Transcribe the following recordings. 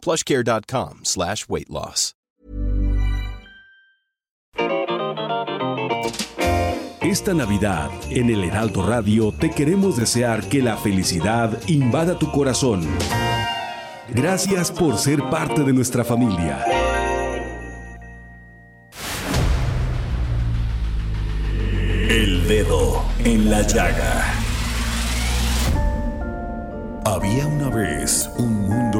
plushcare.com slash weight loss. Esta Navidad, en el Heraldo Radio, te queremos desear que la felicidad invada tu corazón. Gracias por ser parte de nuestra familia. El dedo en la llaga. Había una vez un mundo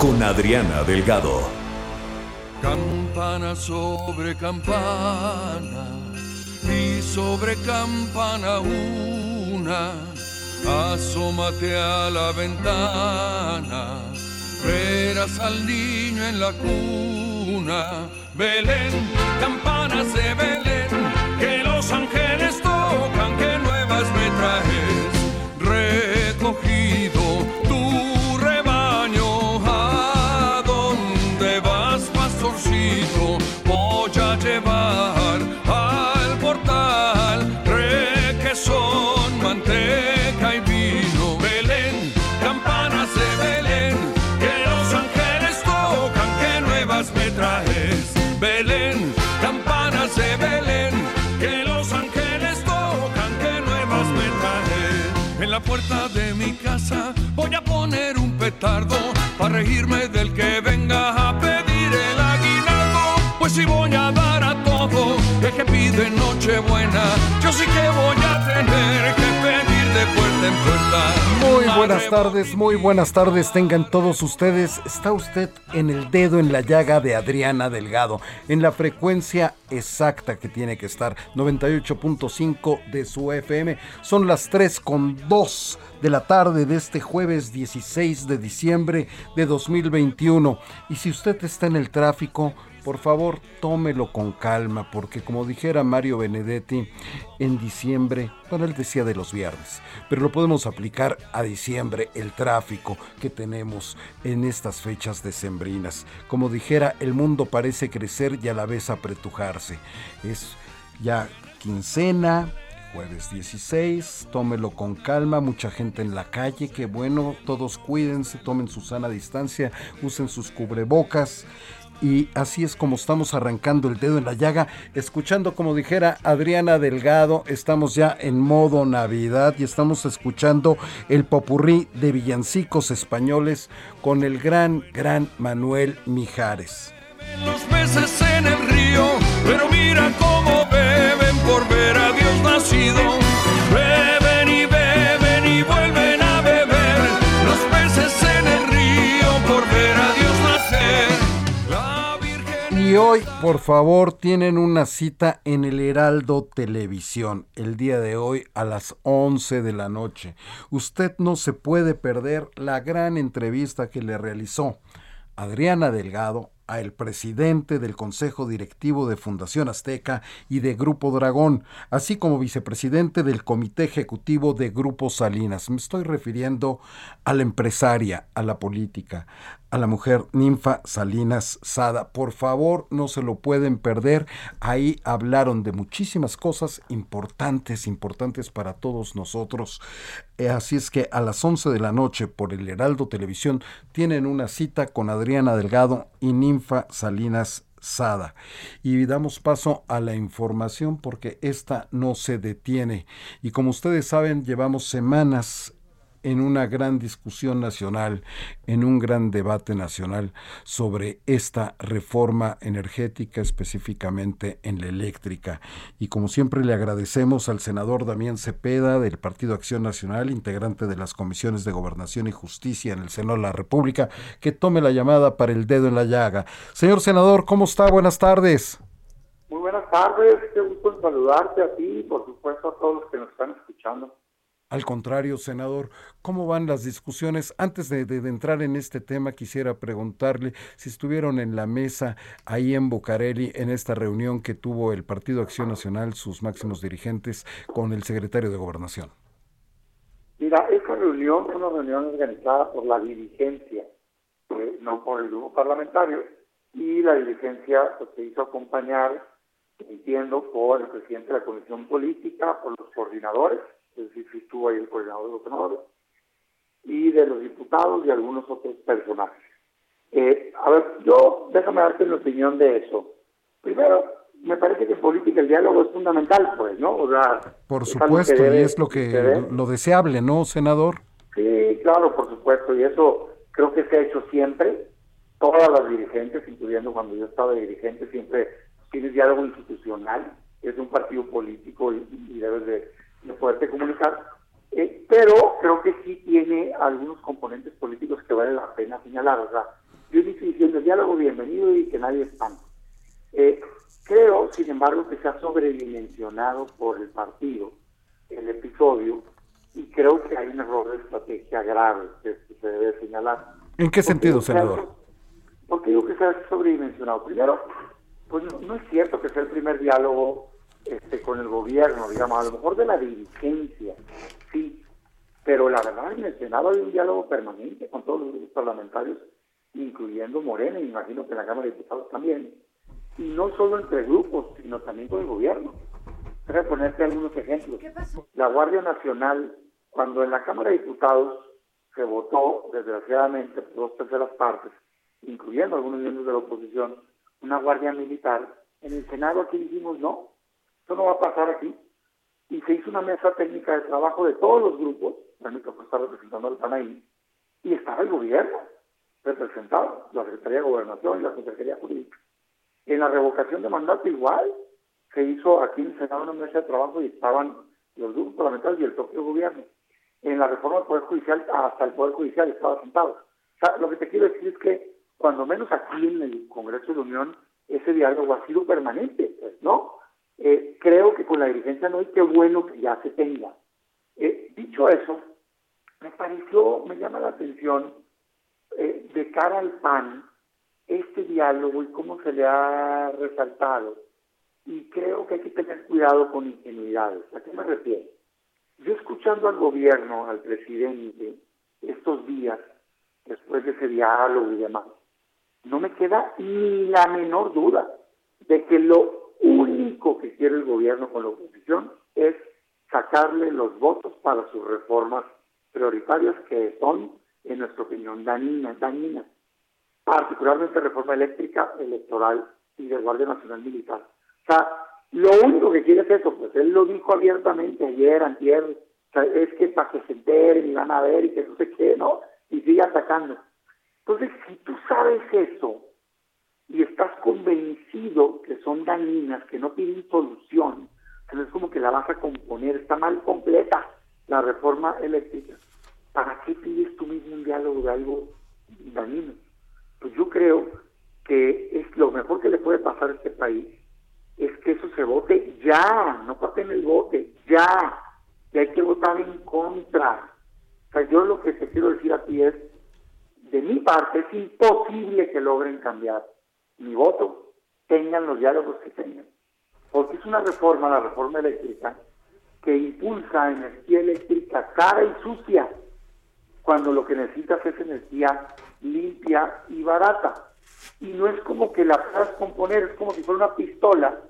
con Adriana Delgado. Campana sobre campana y sobre campana una, asómate a la ventana, verás al niño en la cuna. Belén, campanas de Belén, que los ángeles tocan, que nuevas me traes regirme del que venga a pedir el aguinaldo. Pues si voy a dar a todo el que pide Nochebuena, yo sí que voy a tener que pedir puerta en puerta. Muy buenas tardes, muy buenas tardes tengan todos ustedes. Está usted en el dedo en la llaga de Adriana Delgado, en la frecuencia exacta que tiene que estar, 98.5 de su FM. Son las 3 con 2 de la tarde de este jueves 16 de diciembre de 2021. Y si usted está en el tráfico, por favor, tómelo con calma, porque como dijera Mario Benedetti, en diciembre, bueno, él decía de los viernes, pero lo podemos aplicar a diciembre, el tráfico que tenemos en estas fechas decembrinas. Como dijera, el mundo parece crecer y a la vez apretujarse. Es ya quincena, Jueves 16, tómelo con calma, mucha gente en la calle, que bueno, todos cuídense, tomen su sana distancia, usen sus cubrebocas. Y así es como estamos arrancando el dedo en la llaga, escuchando como dijera Adriana Delgado, estamos ya en modo Navidad y estamos escuchando el popurrí de villancicos españoles con el gran, gran Manuel Mijares. los peces en el río, pero mira cómo beben por ver a Dios nacido. Y hoy, por favor, tienen una cita en el Heraldo Televisión, el día de hoy a las 11 de la noche. Usted no se puede perder la gran entrevista que le realizó Adriana Delgado a el presidente del Consejo Directivo de Fundación Azteca y de Grupo Dragón, así como vicepresidente del Comité Ejecutivo de Grupo Salinas. Me estoy refiriendo a la empresaria, a la política, a la mujer Ninfa Salinas Sada. Por favor, no se lo pueden perder. Ahí hablaron de muchísimas cosas importantes, importantes para todos nosotros. Eh, así es que a las 11 de la noche por el Heraldo Televisión tienen una cita con Adriana Delgado y Ninfa Salinas Sada. Y damos paso a la información porque esta no se detiene. Y como ustedes saben, llevamos semanas en una gran discusión nacional, en un gran debate nacional sobre esta reforma energética, específicamente en la eléctrica. Y como siempre le agradecemos al senador Damián Cepeda del Partido Acción Nacional, integrante de las comisiones de Gobernación y Justicia en el Senado de la República, que tome la llamada para el dedo en la llaga. Señor senador, ¿cómo está? Buenas tardes. Muy buenas tardes, qué gusto saludarte a ti y por supuesto a todos los que nos están escuchando. Al contrario, senador, ¿cómo van las discusiones? Antes de, entrar en este tema, quisiera preguntarle si estuvieron en la mesa ahí en Bucareli en esta reunión que tuvo el Partido Acción Nacional, sus máximos dirigentes, con el secretario de Gobernación. Mira, esta reunión fue una reunión organizada por la dirigencia, eh, no por el grupo parlamentario, y la dirigencia pues, se hizo acompañar, entiendo, por el presidente de la Comisión Política, por los coordinadores es decir, si estuvo ahí el coordinador de los senadores, y de los diputados y algunos otros personajes. Eh, a ver, yo déjame darte mi opinión de eso. Primero, me parece que en política el diálogo es fundamental, pues, ¿no? O sea, por supuesto, y es lo que lo deseable, ¿no, senador? Sí, claro, por supuesto, y eso creo que se ha hecho siempre. Todas las dirigentes, incluyendo cuando yo estaba de dirigente, siempre tienes diálogo institucional, es un partido político y, y debes de de poderte comunicar, eh, pero creo que sí tiene algunos componentes políticos que vale la pena señalar. O sea, yo estoy diciendo el diálogo bienvenido y que nadie espanta. Eh, creo, sin embargo, que se ha sobredimensionado por el partido el episodio y creo que hay un error de estrategia grave que se debe señalar. ¿En qué sentido, senador? Porque digo que se ha sobredimensionado. Primero, pues no es cierto que sea el primer diálogo este, con el gobierno, digamos, a lo mejor de la dirigencia, sí, pero la verdad en el Senado hay un diálogo permanente con todos los grupos parlamentarios, incluyendo Morena, y imagino que en la Cámara de Diputados también, y no solo entre grupos, sino también con el gobierno. Voy ponerte algunos ejemplos. La Guardia Nacional, cuando en la Cámara de Diputados se votó, desgraciadamente, por dos terceras partes, incluyendo algunos miembros de la oposición, una guardia militar, en el Senado aquí dijimos no, no va a pasar aquí. Y se hizo una mesa técnica de trabajo de todos los grupos, la que está representando al PAN y estaba el gobierno representado, la Secretaría de Gobernación y la Secretaría Jurídica. En la revocación de mandato igual, se hizo aquí en el Senado una mesa de trabajo y estaban los grupos parlamentarios y el propio gobierno. En la reforma del Poder Judicial, hasta el Poder Judicial estaba sentado. O sea, lo que te quiero decir es que, cuando menos aquí en el Congreso de la Unión, ese diálogo ha sido permanente, pues, ¿no? Eh, creo que con la dirigencia no, hay qué bueno que ya se tenga. Eh, dicho eso, me pareció, me llama la atención eh, de cara al PAN este diálogo y cómo se le ha resaltado. Y creo que hay que tener cuidado con ingenuidades. ¿A qué me refiero? Yo escuchando al gobierno, al presidente, estos días, después de ese diálogo y demás, no me queda ni la menor duda de que lo único que quiere el gobierno con la oposición es sacarle los votos para sus reformas prioritarias que son, en nuestra opinión, dañinas, dañinas, particularmente reforma eléctrica, electoral y de Guardia Nacional Militar. O sea, lo único que quiere es eso, pues él lo dijo abiertamente ayer, antier, es que para que se enteren y van a ver y que no sé qué, ¿no? Y sigue atacando. Entonces, si tú sabes eso, y estás convencido que son dañinas, que no tienen solución, no es como que la vas a componer, está mal completa la reforma eléctrica. ¿Para qué pides tú mismo un diálogo de algo dañino? Pues yo creo que es lo mejor que le puede pasar a este país es que eso se vote ya, no en el vote, ya, y hay que votar en contra. O sea, yo lo que te quiero decir a ti es, de mi parte, es imposible que logren cambiar mi voto, tengan los diálogos que tengan. Porque es una reforma, la reforma eléctrica, que impulsa energía eléctrica cara y sucia, cuando lo que necesitas es energía limpia y barata. Y no es como que la puedas componer, es como si fuera una pistola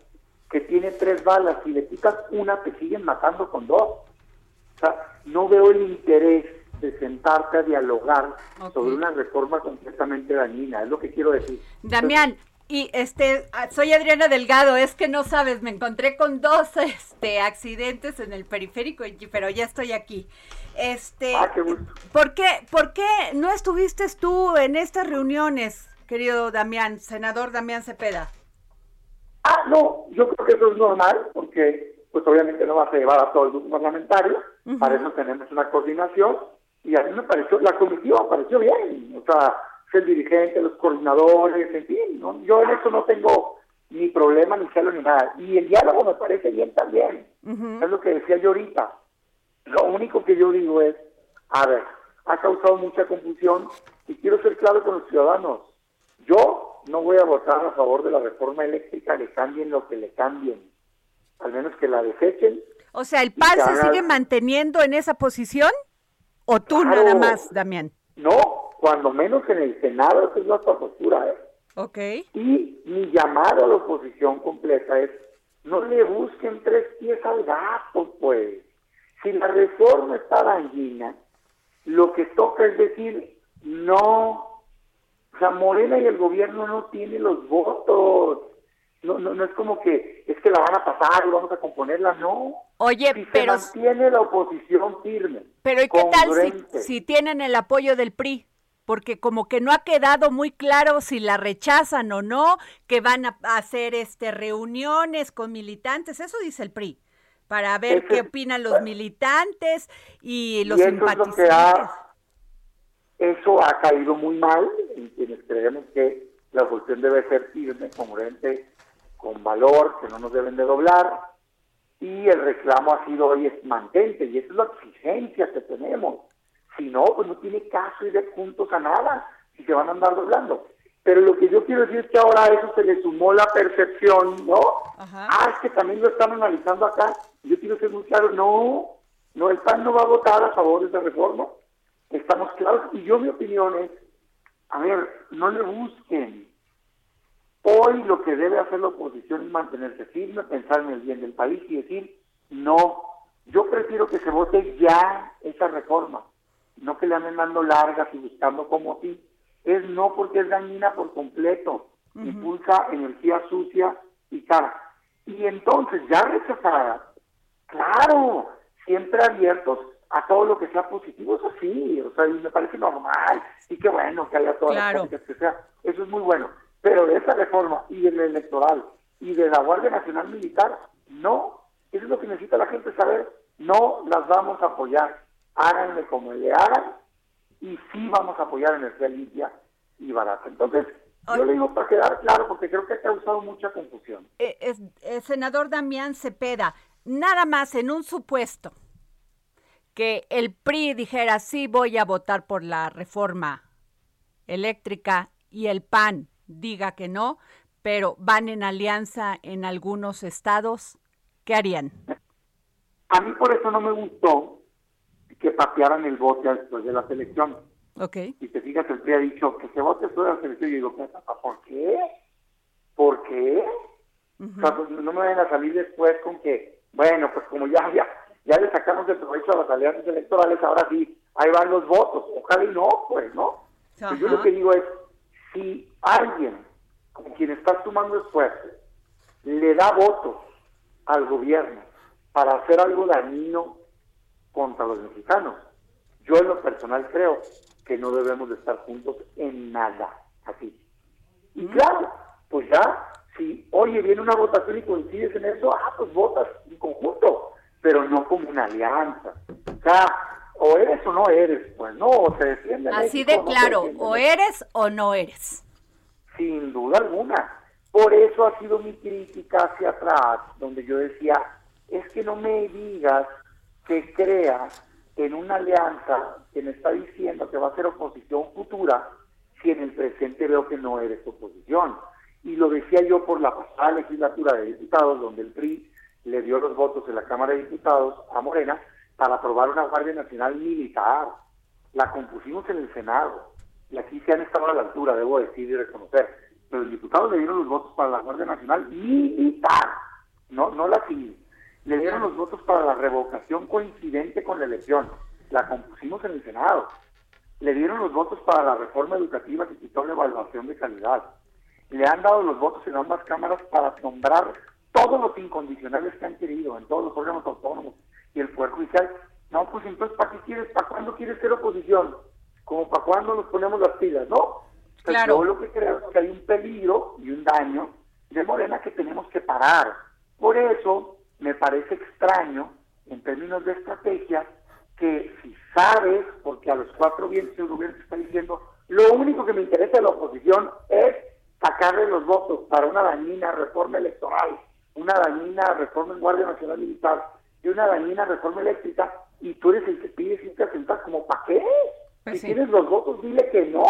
que tiene tres balas, y le quitas una te siguen matando con dos. O sea, no veo el interés de sentarte a dialogar sobre una reforma completamente dañina, es lo que quiero decir. Damián, Y este, ah, soy Adriana Delgado, es que no sabes, me encontré con dos este accidentes en el periférico, pero ya estoy aquí. Este, ah, qué gusto. ¿por qué, ¿Por qué no estuviste tú en estas reuniones, querido Damián, senador Damián Cepeda? Ah, no, yo creo que eso es normal, porque pues obviamente no vas a llevar a todo el grupo parlamentario, para eso tenemos una coordinación, y a mí me pareció, la comisión me pareció bien, o sea, el dirigente, los coordinadores, en fin, yo en eso no tengo ni problema, ni celo, ni nada. Y el diálogo me parece bien también. Es lo que decía yo ahorita. Lo único que yo digo es, a ver, ha causado mucha confusión y quiero ser claro con los ciudadanos. Yo no voy a votar a favor de la reforma eléctrica, le cambien lo que le cambien. Al menos que la desechen. O sea, ¿el PAN se sigue manteniendo en esa posición? ¿O tú nada más, Damián? No, cuando menos en el Senado, esa es nuestra postura. ¿eh? Ok. Y mi llamado a la oposición completa es, no le busquen tres pies al gato, pues. Si la reforma está dañina, lo que toca es decir, no, o sea, Morena y el gobierno no tienen los votos. No, no, no es como que es que la van a pasar y vamos a componerla, no. Oye, si pero... Se mantiene la oposición firme. Pero ¿y qué tal si, si tienen el apoyo del PRI? porque como que no ha quedado muy claro si la rechazan o no, que van a hacer este reuniones con militantes, eso dice el PRI, para ver qué opinan los militantes y los simpatizantes. eso ha caído muy mal en quienes creemos que la oposición debe ser firme, congruente, con valor, que no nos deben de doblar, y el reclamo ha sido hoy es mantente, y esa es la exigencia que tenemos si no, pues no tiene caso ir juntos a nada, si se van a andar doblando. Pero lo que yo quiero decir es que ahora a eso se le sumó la percepción, ¿no? Ah, es que también lo están analizando acá. Yo quiero ser muy claro, no, no, el PAN no va a votar a favor de esa reforma. Estamos claros. Y yo mi opinión es, a ver, no le busquen. Hoy lo que debe hacer la oposición es mantenerse firme, pensar en el bien del país y decir, no, yo prefiero que se vote ya esa reforma no que le anden dando largas y buscando como sí, es no porque es dañina por completo, impulsa energía sucia y cara. Y entonces, ya rechazada, claro, siempre abiertos a todo lo que sea positivo, eso sí, o sea, me parece normal, y qué bueno que haya todas las cosas que sea, eso es muy bueno. Pero de esa reforma y del electoral y de la Guardia Nacional Militar, no, eso es lo que necesita la gente saber, no las vamos a apoyar háganle como le hagan y sí vamos a apoyar energía limpia y barata. Entonces, yo le digo para quedar claro, porque creo que ha causado mucha confusión. Eh, es, senador Damián Cepeda, nada más en un supuesto que el PRI dijera sí voy a votar por la reforma eléctrica y el PAN diga que no, pero van en alianza en algunos estados, ¿qué harían? A mí por eso no me gustó que patearan el voto después de la selección. Okay. Y te fijas, el PRI ha dicho que se vote después de la selección. Y digo, ¿por qué? ¿Por qué? o sea, pues, no me vayan a salir después con que, bueno, pues como ya, ya, ya le sacamos el provecho a las alianzas electorales, ahora sí, ahí van los votos. Ojalá y no, pues, ¿no? Pues yo lo que digo es, si alguien con quien está sumando esfuerzos le da votos al gobierno para hacer algo dañino contra los mexicanos. Yo en lo personal creo que no debemos de estar juntos en nada, así. Y claro, pues ya, si, oye, viene una votación y coincides en eso, ah, pues votas en conjunto, pero no como una alianza. O sea, o eres o no eres, pues no, o se defiende. Así de claro, o eres o no eres. Sin duda alguna. Por eso ha sido mi crítica hacia atrás, donde yo decía, es que no me digas que crea en una alianza que me está diciendo que va a ser oposición futura si en el presente veo que no eres oposición. Y lo decía yo por la pasada legislatura de diputados, donde el PRI le dio los votos en la Cámara de Diputados a Morena para aprobar una Guardia Nacional militar. La compusimos en el Senado. Y aquí se han estado a la altura, debo decir y reconocer. Pero los diputados le dieron los votos para la Guardia Nacional militar, no, no la civil le dieron los votos para la revocación coincidente con la elección. La compusimos en el Senado. Le dieron los votos para la reforma educativa que quitó la evaluación de calidad. le han dado los votos en ambas cámaras para nombrar todos los incondicionales que han querido en todos los órganos autónomos y el Poder Judicial. No, pues entonces, ¿para qué quieres? ¿Para cuándo quieres ser oposición? Como para cuándo nos ponemos las pilas, ¿no? Pues claro. Yo lo que creo es que hay un peligro y un daño de Morena que tenemos que parar. Por eso me parece extraño, en términos de estrategia, que si sabes, porque a los cuatro vientos gobierno está diciendo, lo único que me interesa de la oposición es sacarle los votos para una dañina reforma electoral, una dañina reforma en Guardia Nacional Militar y una dañina reforma eléctrica, y tú eres el que pide si te sentas como, ¿para qué? Pues si tienes los votos, dile que no,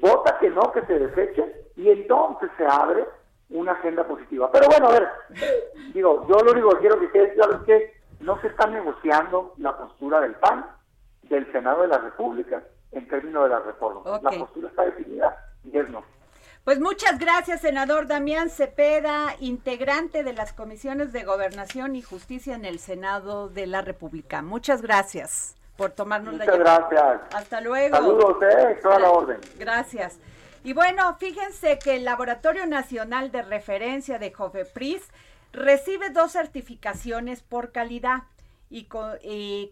vota que no, que se deseche, y entonces se abre una agenda positiva. Pero bueno, a ver, digo, yo lo único que quiero que quede claro es que no se está negociando la postura del PAN, del Senado de la República, en términos de la reforma. La postura está definida y es no. Pues muchas gracias, senador Damián Cepeda, integrante de las comisiones de Gobernación y Justicia en el Senado de la República. Muchas gracias por tomarnos la llamada. Muchas gracias. Hasta luego. Saludos, eh, toda la orden. Gracias. Y bueno, fíjense que el Laboratorio Nacional de Referencia de COFEPRIS recibe dos certificaciones por calidad y,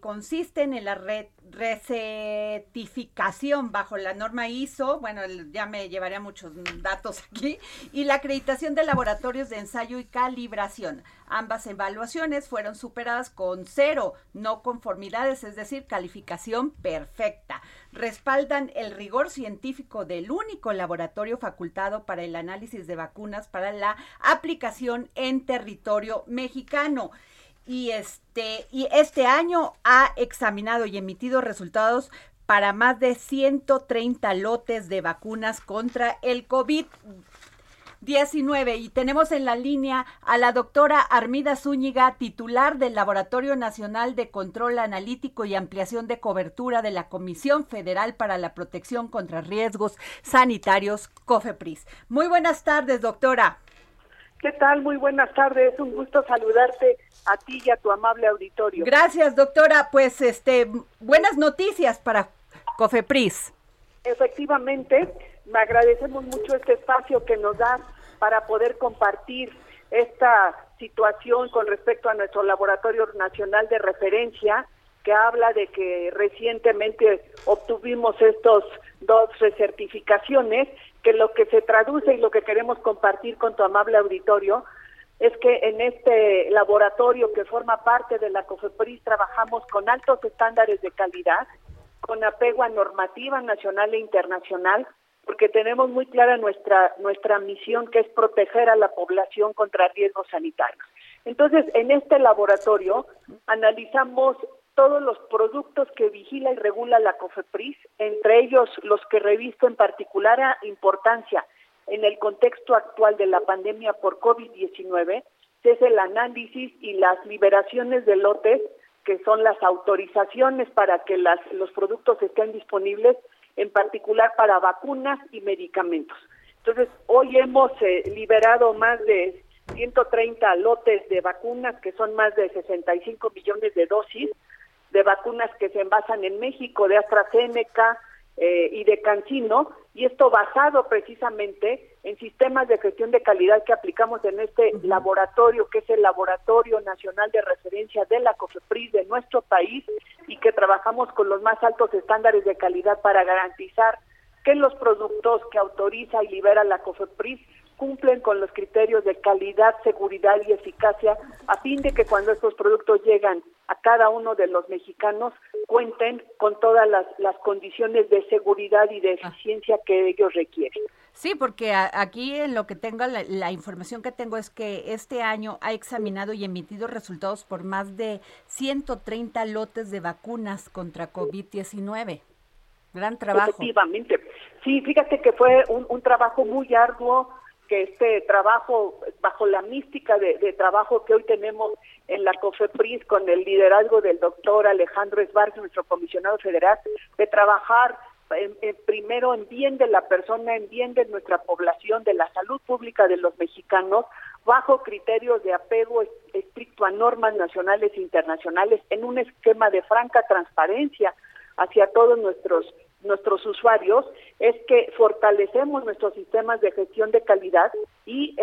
consisten en la red recertificación bajo la norma ISO, bueno, ya me llevaría muchos datos aquí, y la acreditación de laboratorios de ensayo y calibración. Ambas evaluaciones fueron superadas con cero no conformidades, es decir, calificación perfecta. Respaldan el rigor científico del único laboratorio facultado para el análisis de vacunas para la aplicación en territorio mexicano y este, y este año ha examinado y emitido resultados para más de 130 lotes de vacunas contra el COVID. 19 y tenemos en la línea a la doctora Armida Zúñiga, titular del Laboratorio Nacional de Control Analítico y Ampliación de Cobertura de la Comisión Federal para la Protección contra Riesgos Sanitarios, COFEPRIS. Muy buenas tardes, doctora. ¿Qué tal? Muy buenas tardes. Es un gusto saludarte a ti y a tu amable auditorio. Gracias, doctora. Pues este buenas noticias para Cofepris. Efectivamente, me agradecemos mucho este espacio que nos da para poder compartir esta situación con respecto a nuestro laboratorio nacional de referencia que habla de que recientemente obtuvimos estos dos recertificaciones que lo que se traduce y lo que queremos compartir con tu amable auditorio es que en este laboratorio que forma parte de la COFEPRIS trabajamos con altos estándares de calidad, con apego a normativa nacional e internacional, porque tenemos muy clara nuestra nuestra misión que es proteger a la población contra riesgos sanitarios. Entonces, en este laboratorio analizamos todos los productos que vigila y regula la COFEPRIS, entre ellos los que revisto en particular importancia en el contexto actual de la pandemia por COVID-19, es el análisis y las liberaciones de lotes, que son las autorizaciones para que las, los productos estén disponibles, en particular para vacunas y medicamentos. Entonces, hoy hemos eh, liberado más de 130 lotes de vacunas, que son más de 65 millones de dosis, de vacunas que se envasan en México, de AstraZeneca eh, y de Cancino, y esto basado precisamente en sistemas de gestión de calidad que aplicamos en este laboratorio, que es el Laboratorio Nacional de Referencia de la COFEPRIS de nuestro país, y que trabajamos con los más altos estándares de calidad para garantizar que los productos que autoriza y libera la COFEPRIS cumplen con los criterios de calidad, seguridad y eficacia a fin de que cuando estos productos llegan a cada uno de los mexicanos cuenten con todas las, condiciones de seguridad y de ah. eficiencia que ellos requieren. Sí, porque aquí en lo que tengo, la, la, información que tengo es que este año ha examinado y emitido resultados por más de 130 lotes de vacunas contra COVID-19. Gran trabajo. Efectivamente. Sí, fíjate que fue un, un trabajo muy arduo, que este trabajo, bajo la mística de, trabajo que hoy tenemos en la COFEPRIS con el liderazgo del doctor Alejandro Esbarz, nuestro comisionado federal, de trabajar primero en bien de la persona, en bien de nuestra población, de la salud pública de los mexicanos, bajo criterios de apego estricto a normas nacionales e internacionales, en un esquema de franca transparencia hacia todos nuestros nuestros usuarios es que fortalecemos nuestros sistemas de gestión de calidad y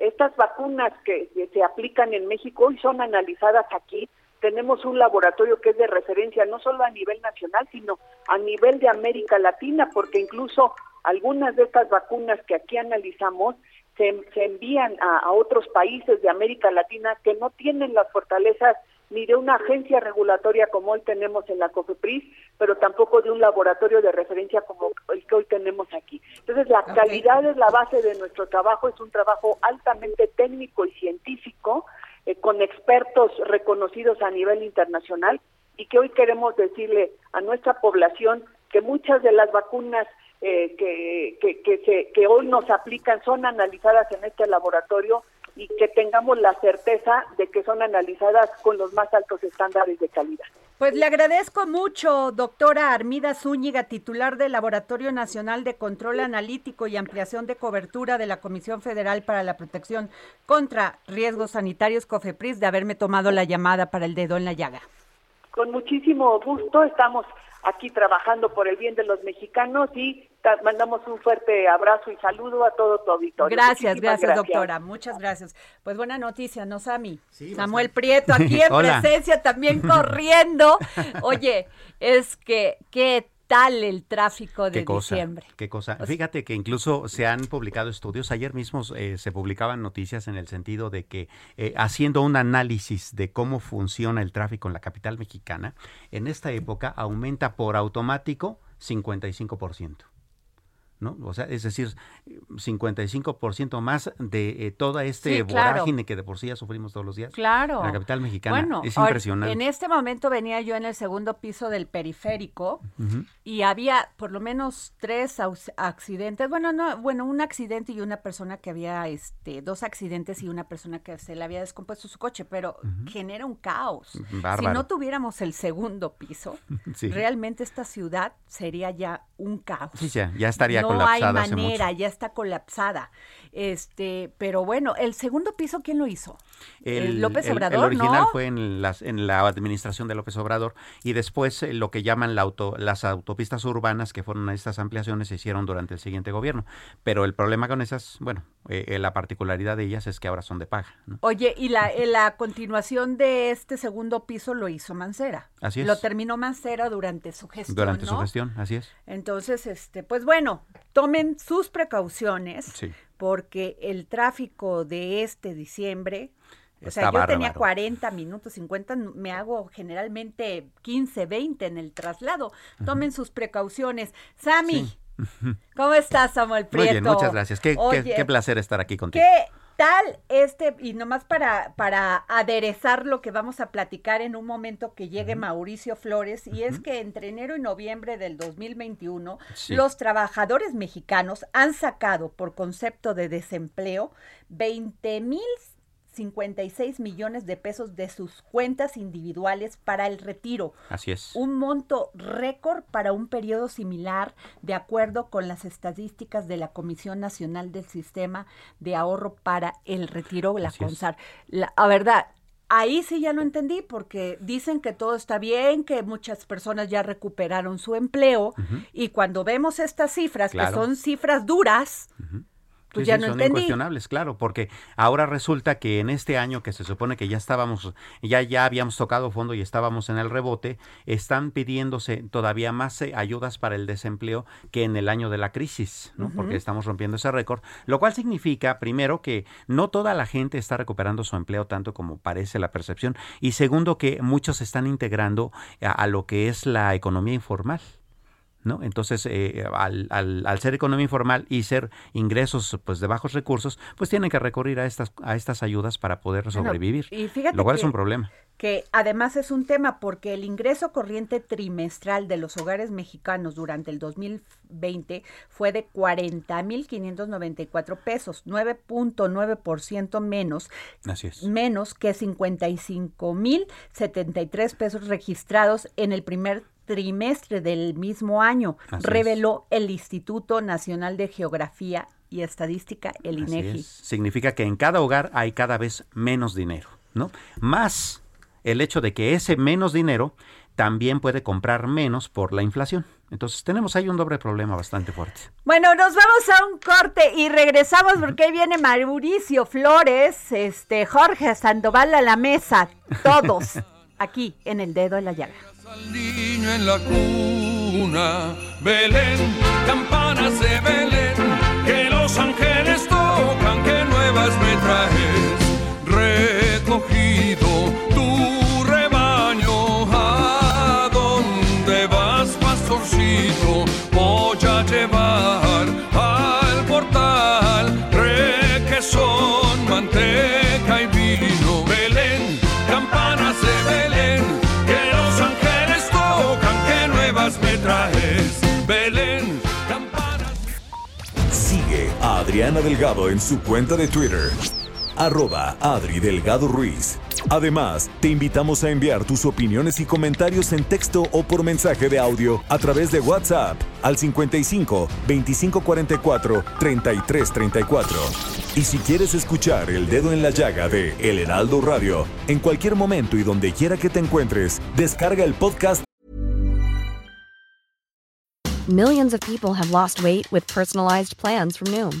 estas vacunas que, se aplican en México y son analizadas aquí. Tenemos un laboratorio que es de referencia no solo a nivel nacional, sino a nivel de América Latina, porque incluso algunas de estas vacunas que aquí analizamos se, envían a otros países de América Latina que no tienen las fortalezas ni de una agencia regulatoria como hoy tenemos en la COFEPRIS, pero tampoco de un laboratorio de referencia como el que hoy tenemos aquí. Entonces, la calidad es la base de nuestro trabajo, es un trabajo altamente técnico y científico, eh, con expertos reconocidos a nivel internacional, y que hoy queremos decirle a nuestra población que muchas de las vacunas eh, que, que, que, que hoy nos aplican son analizadas en este laboratorio y que tengamos la certeza de que son analizadas con los más altos estándares de calidad. Pues le agradezco mucho, doctora Armida Zúñiga, titular del Laboratorio Nacional de Control Analítico y Ampliación de Cobertura de la Comisión Federal para la Protección contra Riesgos Sanitarios, COFEPRIS, de haberme tomado la llamada para el dedo en la llaga. Con muchísimo gusto, estamos aquí trabajando por el bien de los mexicanos y mandamos un fuerte abrazo y saludo a todo tu auditorio. Gracias, gracias, doctora. Muchas gracias. Pues buena noticia, ¿no, Sami? Samuel Prieto aquí en presencia también corriendo. Oye, es que qué el tráfico de diciembre. Qué cosa. Fíjate que incluso se han publicado estudios. Ayer mismo eh, se publicaban noticias en el sentido de que eh, haciendo un análisis de cómo funciona el tráfico en la capital mexicana, en esta época aumenta por automático 55%. ¿No? O sea, es decir, 55% más de eh, toda este vorágine que de por sí ya sufrimos todos los días. Claro. En la capital mexicana. Bueno, es impresionante. En este momento venía yo en el segundo piso del periférico y había por lo menos tres accidentes. Bueno, no, bueno, un accidente y una persona que había, este, dos accidentes y una persona que se le había descompuesto su coche, pero genera un caos. Si no tuviéramos el segundo piso, realmente esta ciudad sería ya un caos. Sí, ya, ya estaría no hay manera, ya está colapsada. Este, pero bueno, el segundo piso, ¿quién lo hizo? El, López Obrador. El, original fue en, las, en la administración de López Obrador y después eh, lo que llaman la auto, las autopistas urbanas, que fueron estas ampliaciones, se hicieron durante el siguiente gobierno. Pero el problema con esas, bueno, eh, eh, la particularidad de ellas es que ahora son de paga. Oye, y la, la continuación de este segundo piso lo hizo Mancera. Así es. Lo terminó Mancera durante su gestión. Durante su gestión, así es. Entonces, este, pues bueno, tomen sus precauciones porque el tráfico de este diciembre, o sea, yo tenía 40 minutos, 50, me hago generalmente 15, 20 en el traslado. Tomen sus precauciones. Sami, ¿cómo estás, Samuel Prieto? Muy bien, muchas gracias. Qué, qué placer estar aquí contigo. ¿Qué tal este, y nomás para, para aderezar lo que vamos a platicar en un momento que llegue Mauricio Flores, y es que entre enero y noviembre del 2021, los trabajadores mexicanos han sacado por concepto de desempleo 20 mil 56 millones de pesos de sus cuentas individuales para el retiro. Así es. Un monto récord para un periodo similar, de acuerdo con las estadísticas de la Comisión Nacional del Sistema de Ahorro para el Retiro, la CONSAR. La, verdad, ahí sí ya no entendí porque dicen que todo está bien, que muchas personas ya recuperaron su empleo y cuando vemos estas cifras, que son cifras duras, pues ya no son incuestionables, claro, porque ahora resulta que en este año que se supone que ya estábamos, ya ya habíamos tocado fondo y estábamos en el rebote, están pidiéndose todavía más eh, ayudas para el desempleo que en el año de la crisis, ¿no? Porque estamos rompiendo ese récord, lo cual significa, primero, que no toda la gente está recuperando su empleo tanto como parece la percepción, y segundo, que muchos se están integrando a lo que es la economía informal. ¿No? Entonces, eh, al, al, ser economía informal y ser ingresos pues de bajos recursos, pues tienen que recurrir a estas, a estas ayudas para poder sobrevivir, y fíjate lo cual es un problema. Que además es un tema porque el ingreso corriente trimestral de los hogares mexicanos durante el 2020 fue de 40.594 pesos, 9.9% menos, Así es. menos que 55.073 pesos registrados en el primer trimestre del mismo año, reveló el Instituto Nacional de Geografía y Estadística, el INEGI. Significa que en cada hogar hay cada vez menos dinero, ¿no? Más el hecho de que ese menos dinero también puede comprar menos por la inflación. Entonces tenemos ahí un doble problema bastante fuerte. Bueno, nos vamos a un corte y regresamos porque ahí viene Mauricio Flores, este Jorge Sandoval a la mesa, todos aquí en el dedo en la llaga. Niño en la cuna, Belén, campanas de Belén, que los ángeles tocan, que nuevas me traes, recogido Adriana Delgado en su cuenta de Twitter. Arroba Adri Delgado Ruiz. Además, te invitamos a enviar tus opiniones y comentarios en texto o por mensaje de audio a través de WhatsApp al 55 2544 3334. Y si quieres escuchar El Dedo en la Llaga de El Heraldo Radio, en cualquier momento y donde quiera que te encuentres, descarga el podcast Millions of people have lost weight with personalized plans from Noom,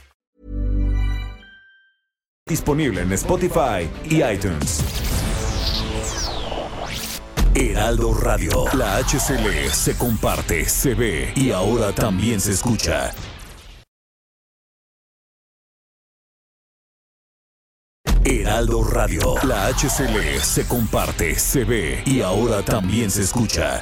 Disponible en Spotify y iTunes. Heraldo Radio, la HCL se comparte, se ve y ahora también se escucha. Heraldo Radio, la HCL se comparte, se ve y ahora también se escucha.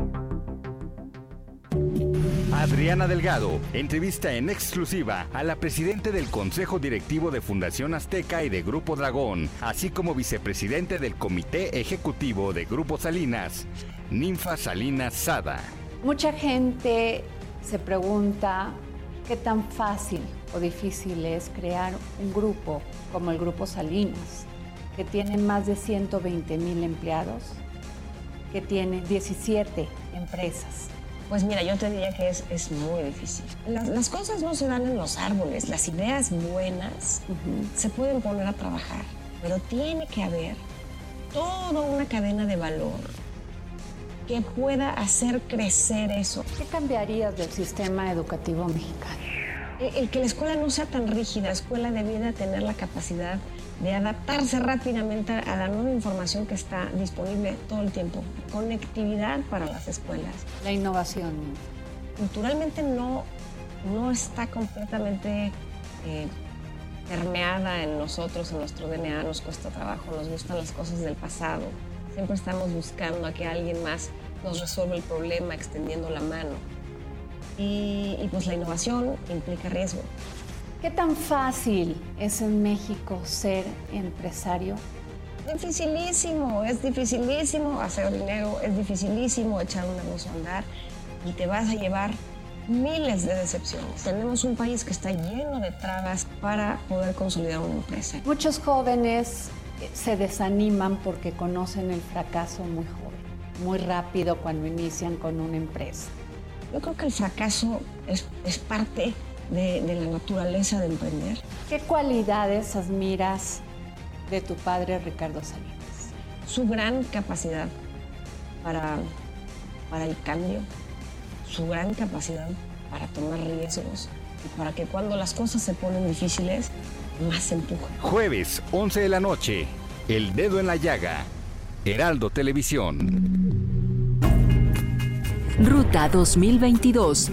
Adriana Delgado entrevista en exclusiva a la presidente del Consejo Directivo de Fundación Azteca y de Grupo Dragón, así como vicepresidente del Comité Ejecutivo de Grupo Salinas, Ninfa Salinas Sada. Mucha gente se pregunta qué tan fácil o difícil es crear un grupo como el Grupo Salinas, que tiene más de 120 mil empleados, que tiene 17 empresas. Pues mira, yo te diría que es, es muy difícil. Las, las cosas no se dan en los árboles, las ideas buenas se pueden poner a trabajar, pero tiene que haber toda una cadena de valor que pueda hacer crecer eso. ¿Qué cambiarías del sistema educativo mexicano? El, el que la escuela no sea tan rígida, la escuela debiera tener la capacidad de adaptarse rápidamente a la nueva información que está disponible todo el tiempo. Conectividad para las escuelas. La innovación. Culturalmente no, no está completamente eh, permeada en nosotros, en nuestro DNA, nos cuesta trabajo, nos gustan las cosas del pasado. Siempre estamos buscando a que alguien más nos resuelva el problema extendiendo la mano. Y, y pues la innovación implica riesgo. ¿Qué tan fácil es en México ser empresario? Dificilísimo, es dificilísimo hacer dinero, es dificilísimo echar un negocio a andar y te vas a llevar miles de decepciones. Tenemos un país que está lleno de trabas para poder consolidar una empresa. Muchos jóvenes se desaniman porque conocen el fracaso muy joven, muy rápido cuando inician con una empresa. Yo creo que el fracaso es, es parte de, de, la naturaleza de emprender. ¿Qué cualidades admiras de tu padre Ricardo Salinas? Su gran capacidad para, para el cambio, su gran capacidad para tomar riesgos y para que cuando las cosas se ponen difíciles, más se empujan. Jueves, 11 de la noche, El Dedo en la Llaga, Heraldo Televisión. Ruta 2022.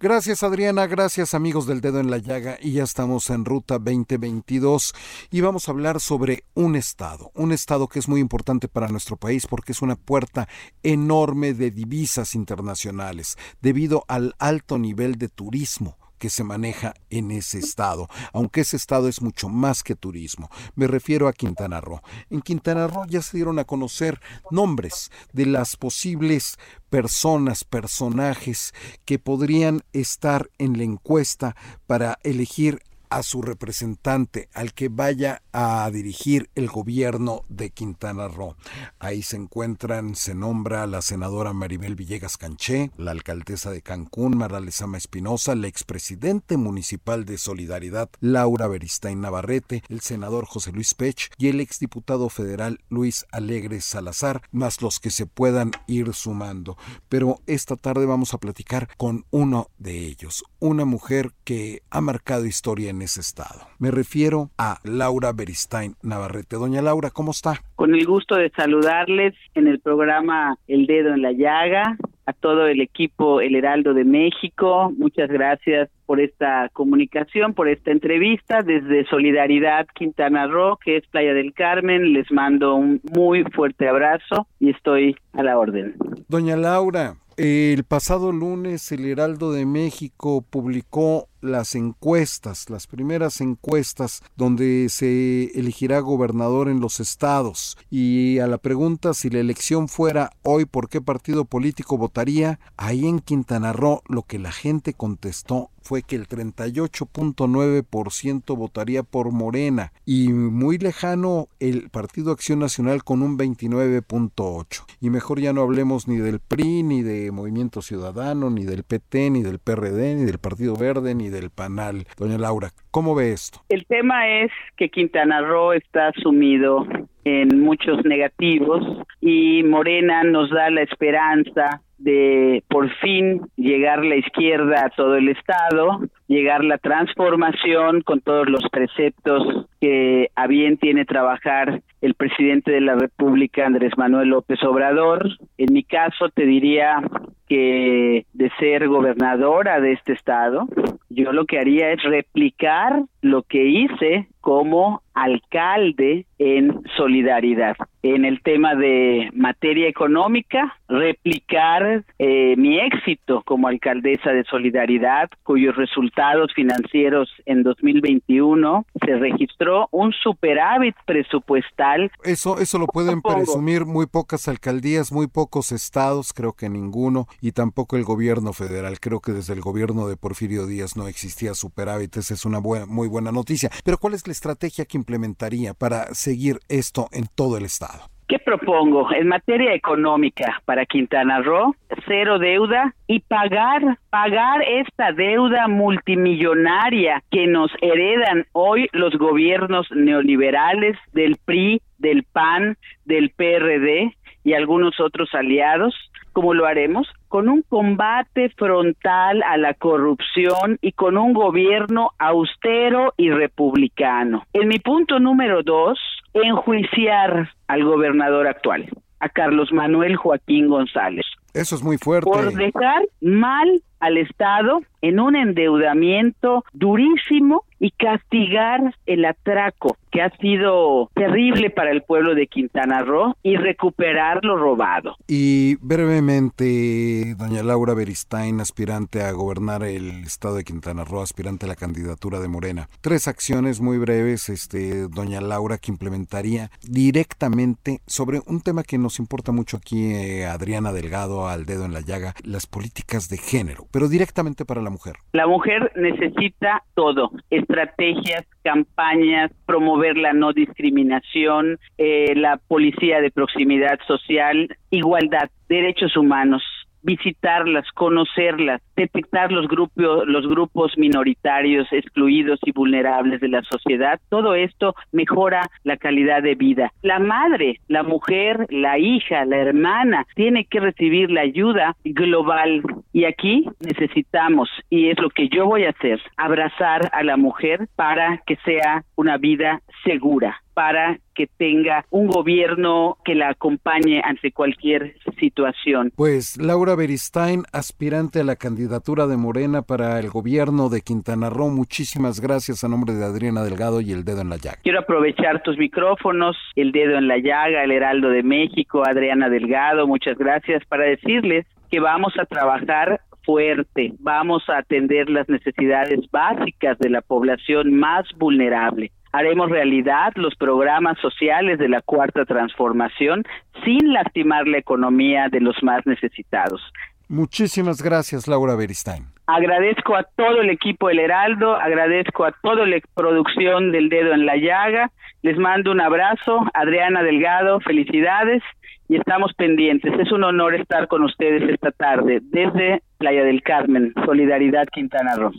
Gracias Adriana, gracias amigos del dedo en la llaga. Y ya estamos en ruta 2022 y vamos a hablar sobre un estado, un estado que es muy importante para nuestro país porque es una puerta enorme de divisas internacionales debido al alto nivel de turismo que se maneja en ese estado, aunque ese estado es mucho más que turismo. Me refiero a Quintana Roo. En Quintana Roo ya se dieron a conocer nombres de las posibles personas, personajes que podrían estar en la encuesta para elegir a su representante, al que vaya a dirigir el gobierno de Quintana Roo. Ahí se encuentran, se nombra la senadora Maribel Villegas Canché, la alcaldesa de Cancún, Mara Lezama Espinosa, la expresidente municipal de Solidaridad, Laura Beristain Navarrete, el senador José Luis Pech y el exdiputado federal Luis Alegre Salazar, más los que se puedan ir sumando. Pero esta tarde vamos a platicar con uno de ellos, una mujer que ha marcado historia en ese estado. Me refiero a Laura Beristain Navarrete. Doña Laura, ¿cómo está? Con el gusto de saludarles en el programa El Dedo en la Llaga, a todo el equipo El Heraldo de México. Muchas gracias por esta comunicación, por esta entrevista desde Solidaridad Quintana Roo, que es Playa del Carmen. Les mando un muy fuerte abrazo y estoy a la orden. Doña Laura, el pasado lunes el Heraldo de México publicó las encuestas, las primeras encuestas donde se elegirá gobernador en los estados. Y a la pregunta si la elección fuera hoy por qué partido político votaría, ahí en Quintana Roo lo que la gente contestó fue que el 38.9% votaría por Morena y muy lejano el Partido Acción Nacional con un 29.8%. Y mejor ya no hablemos ni del PRI, ni de Movimiento Ciudadano, ni del PT, ni del PRD, ni del Partido Verde, ni del PANAL. Doña Laura, ¿cómo ve esto? El tema es que Quintana Roo está sumido en muchos negativos y Morena nos da la esperanza de por fin llegar la izquierda a todo el Estado, llegar la transformación con todos los preceptos que a bien tiene trabajar el presidente de la República, Andrés Manuel López Obrador. En mi caso, te diría que de ser gobernadora de este estado, yo lo que haría es replicar lo que hice como alcalde en solidaridad. En el tema de materia económica, replicar eh, mi éxito como alcaldesa de solidaridad, cuyos resultados financieros en 2021 se registró un superávit presupuestal. Eso, eso lo pueden presumir muy pocas alcaldías, muy pocos estados, creo que ninguno, y tampoco el gobierno federal. Creo que desde el gobierno de Porfirio Díaz no existía superávit, esa es una buena, muy buena noticia. Pero ¿cuál es la estrategia que implementaría para seguir esto en todo el estado? ¿Qué propongo? En materia económica para Quintana Roo, cero deuda y pagar, pagar esta deuda multimillonaria que nos heredan hoy los gobiernos neoliberales del PRI, del PAN, del PRD y algunos otros aliados. ¿Cómo lo haremos? Con un combate frontal a la corrupción y con un gobierno austero y republicano. En mi punto número dos, enjuiciar al gobernador actual, a Carlos Manuel Joaquín González. Eso es muy fuerte. Por dejar mal al Estado en un endeudamiento durísimo y castigar el atraco que ha sido terrible para el pueblo de Quintana Roo y recuperar lo robado. Y brevemente, doña Laura Beristain, aspirante a gobernar el estado de Quintana Roo, aspirante a la candidatura de Morena. Tres acciones muy breves, este, doña Laura, que implementaría directamente sobre un tema que nos importa mucho aquí, eh, Adriana Delgado, al dedo en la llaga, las políticas de género, pero directamente para la mujer. La mujer necesita todo, estrategias, campañas, promover la no discriminación, eh, la policía de proximidad social, igualdad, derechos humanos visitarlas, conocerlas, detectar los grupos, los grupos minoritarios excluidos y vulnerables de la sociedad. Todo esto mejora la calidad de vida. La madre, la mujer, la hija, la hermana tiene que recibir la ayuda global y aquí necesitamos y es lo que yo voy a hacer, abrazar a la mujer para que sea una vida segura para que tenga un gobierno que la acompañe ante cualquier situación. Pues Laura Beristain, aspirante a la candidatura de Morena para el gobierno de Quintana Roo, muchísimas gracias a nombre de Adriana Delgado y el dedo en la llaga. Quiero aprovechar tus micrófonos, el dedo en la llaga, el Heraldo de México, Adriana Delgado, muchas gracias para decirles que vamos a trabajar fuerte, vamos a atender las necesidades básicas de la población más vulnerable. Haremos realidad los programas sociales de la cuarta transformación sin lastimar la economía de los más necesitados. Muchísimas gracias, Laura Beristain. Agradezco a todo el equipo del Heraldo, agradezco a toda la producción del Dedo en la Llaga. Les mando un abrazo. Adriana Delgado, felicidades y estamos pendientes. Es un honor estar con ustedes esta tarde desde Playa del Carmen, Solidaridad Quintana Roo.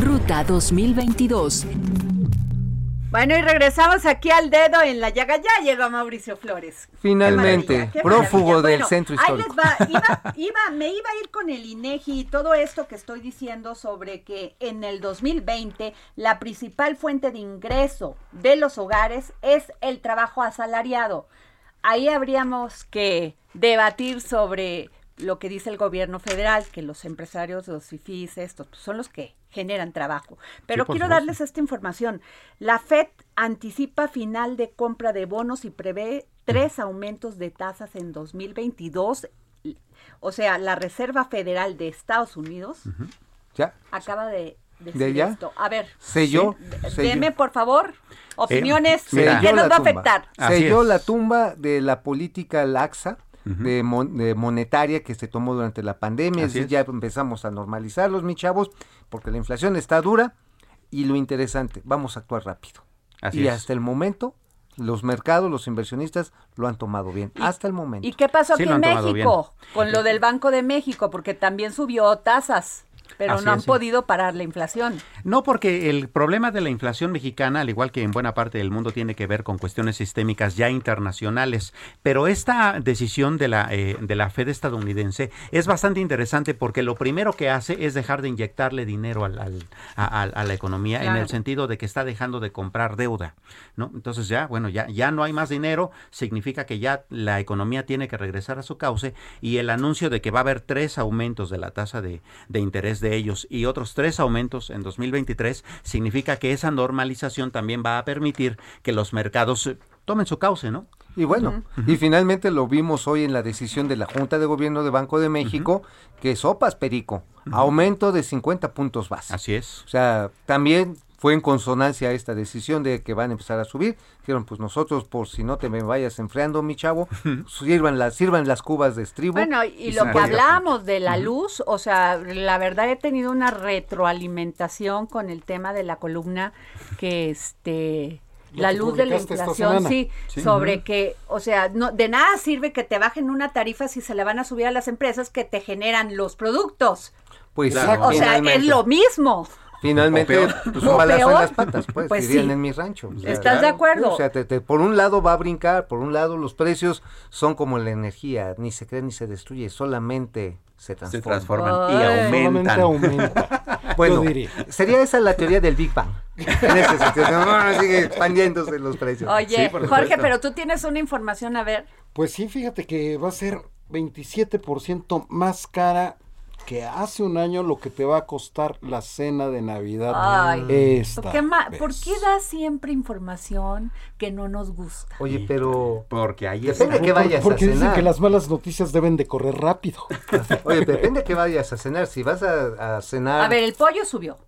Ruta 2022. Bueno, y regresamos aquí al dedo en la llaga. Ya llegó Mauricio Flores. Finalmente, prófugo del centro histórico. Ahí les va. Iba, me iba a ir con el INEGI y todo esto que estoy diciendo sobre que en el 2020 la principal fuente de ingreso de los hogares es el trabajo asalariado. Ahí habríamos que debatir sobre lo que dice el gobierno federal, que los empresarios, los FIFIs, estos, pues, son los que generan trabajo. Pero quiero darles esta información. La FED anticipa final de compra de bonos y prevé tres aumentos de tasas en 2022. O sea, la Reserva Federal de Estados Unidos ¿Ya? acaba de decir ¿De ya? esto. A ver, Selló. deme por favor opiniones. Selló ¿Qué nos va a afectar? Selló la tumba de la política laxa. De, mon- de monetaria que se tomó durante la pandemia, es Así decir, ya empezamos a normalizarlos, mis chavos, porque la inflación está dura y lo interesante, vamos a actuar rápido. Así y es. hasta el momento, los mercados, los inversionistas lo han tomado bien, hasta el momento. ¿Y qué pasó Sí aquí en México con lo del Banco de México? Porque también subió tasas, pero Así no han es, podido parar la inflación. No, porque el problema de la inflación mexicana, al igual que en buena parte del mundo, tiene que ver con cuestiones sistémicas ya internacionales. Pero esta decisión de la, eh, de la Fed estadounidense es bastante interesante porque lo primero que hace es dejar de inyectarle dinero al, al- a, la economía en el sentido de que está dejando de comprar deuda. ¿no? Entonces ya, bueno, ya, ya no hay más dinero, significa que ya la economía tiene que regresar a su cauce y el anuncio de que va a haber tres aumentos de la tasa de, de interés de ellos y otros tres aumentos en 2023 significa que esa normalización también va a permitir que los mercados eh, tomen su cauce, ¿no? Y bueno, y finalmente lo vimos hoy en la decisión de la Junta de Gobierno de Banco de México, que sopas perico, aumento de 50 puntos base. Así es. O sea, también fue en consonancia esta decisión de que van a empezar a subir. Dijeron, pues nosotros, por si no te me vayas enfriando, mi chavo, sirvan las, sirvan las cubas de estribo. Bueno, y, lo que hablábamos de la luz, o sea, la verdad he tenido una retroalimentación con el tema de la columna que este la luz de la inflación, sí, Sí. sobre que, o sea, no de nada sirve que te bajen una tarifa si se le van a subir a las empresas que te generan los productos. Pues o sea, es lo mismo. Finalmente, pues un balazo en las patas, pues, Pues dirían sí. en mi rancho. O sea, ¿Estás de acuerdo? O sea, te- te- por un lado va a brincar, por un lado los precios son como la energía, ni se crea ni se destruye, solamente se transforman. transforman y Ay. aumentan. Solamente aumenta. Bueno, Yo diría. sería esa la teoría del Big Bang. En ese sentido, no, sigue expandiéndose los precios. Oye, Jorge, pero tú tienes una información, a ver. Pues sí, fíjate que va a ser 27% más cara que hace un año lo que te va a costar la cena de Navidad. Ay, esta ¿por qué, vez. ¿por qué das siempre información que no nos gusta? Oye, pero... Porque ahí Depende de qué Por- vayas Porque a dicen cenar. que las malas noticias deben de correr rápido. Oye, depende de qué vayas a cenar. Si vas a, a cenar... A ver, el pollo subió.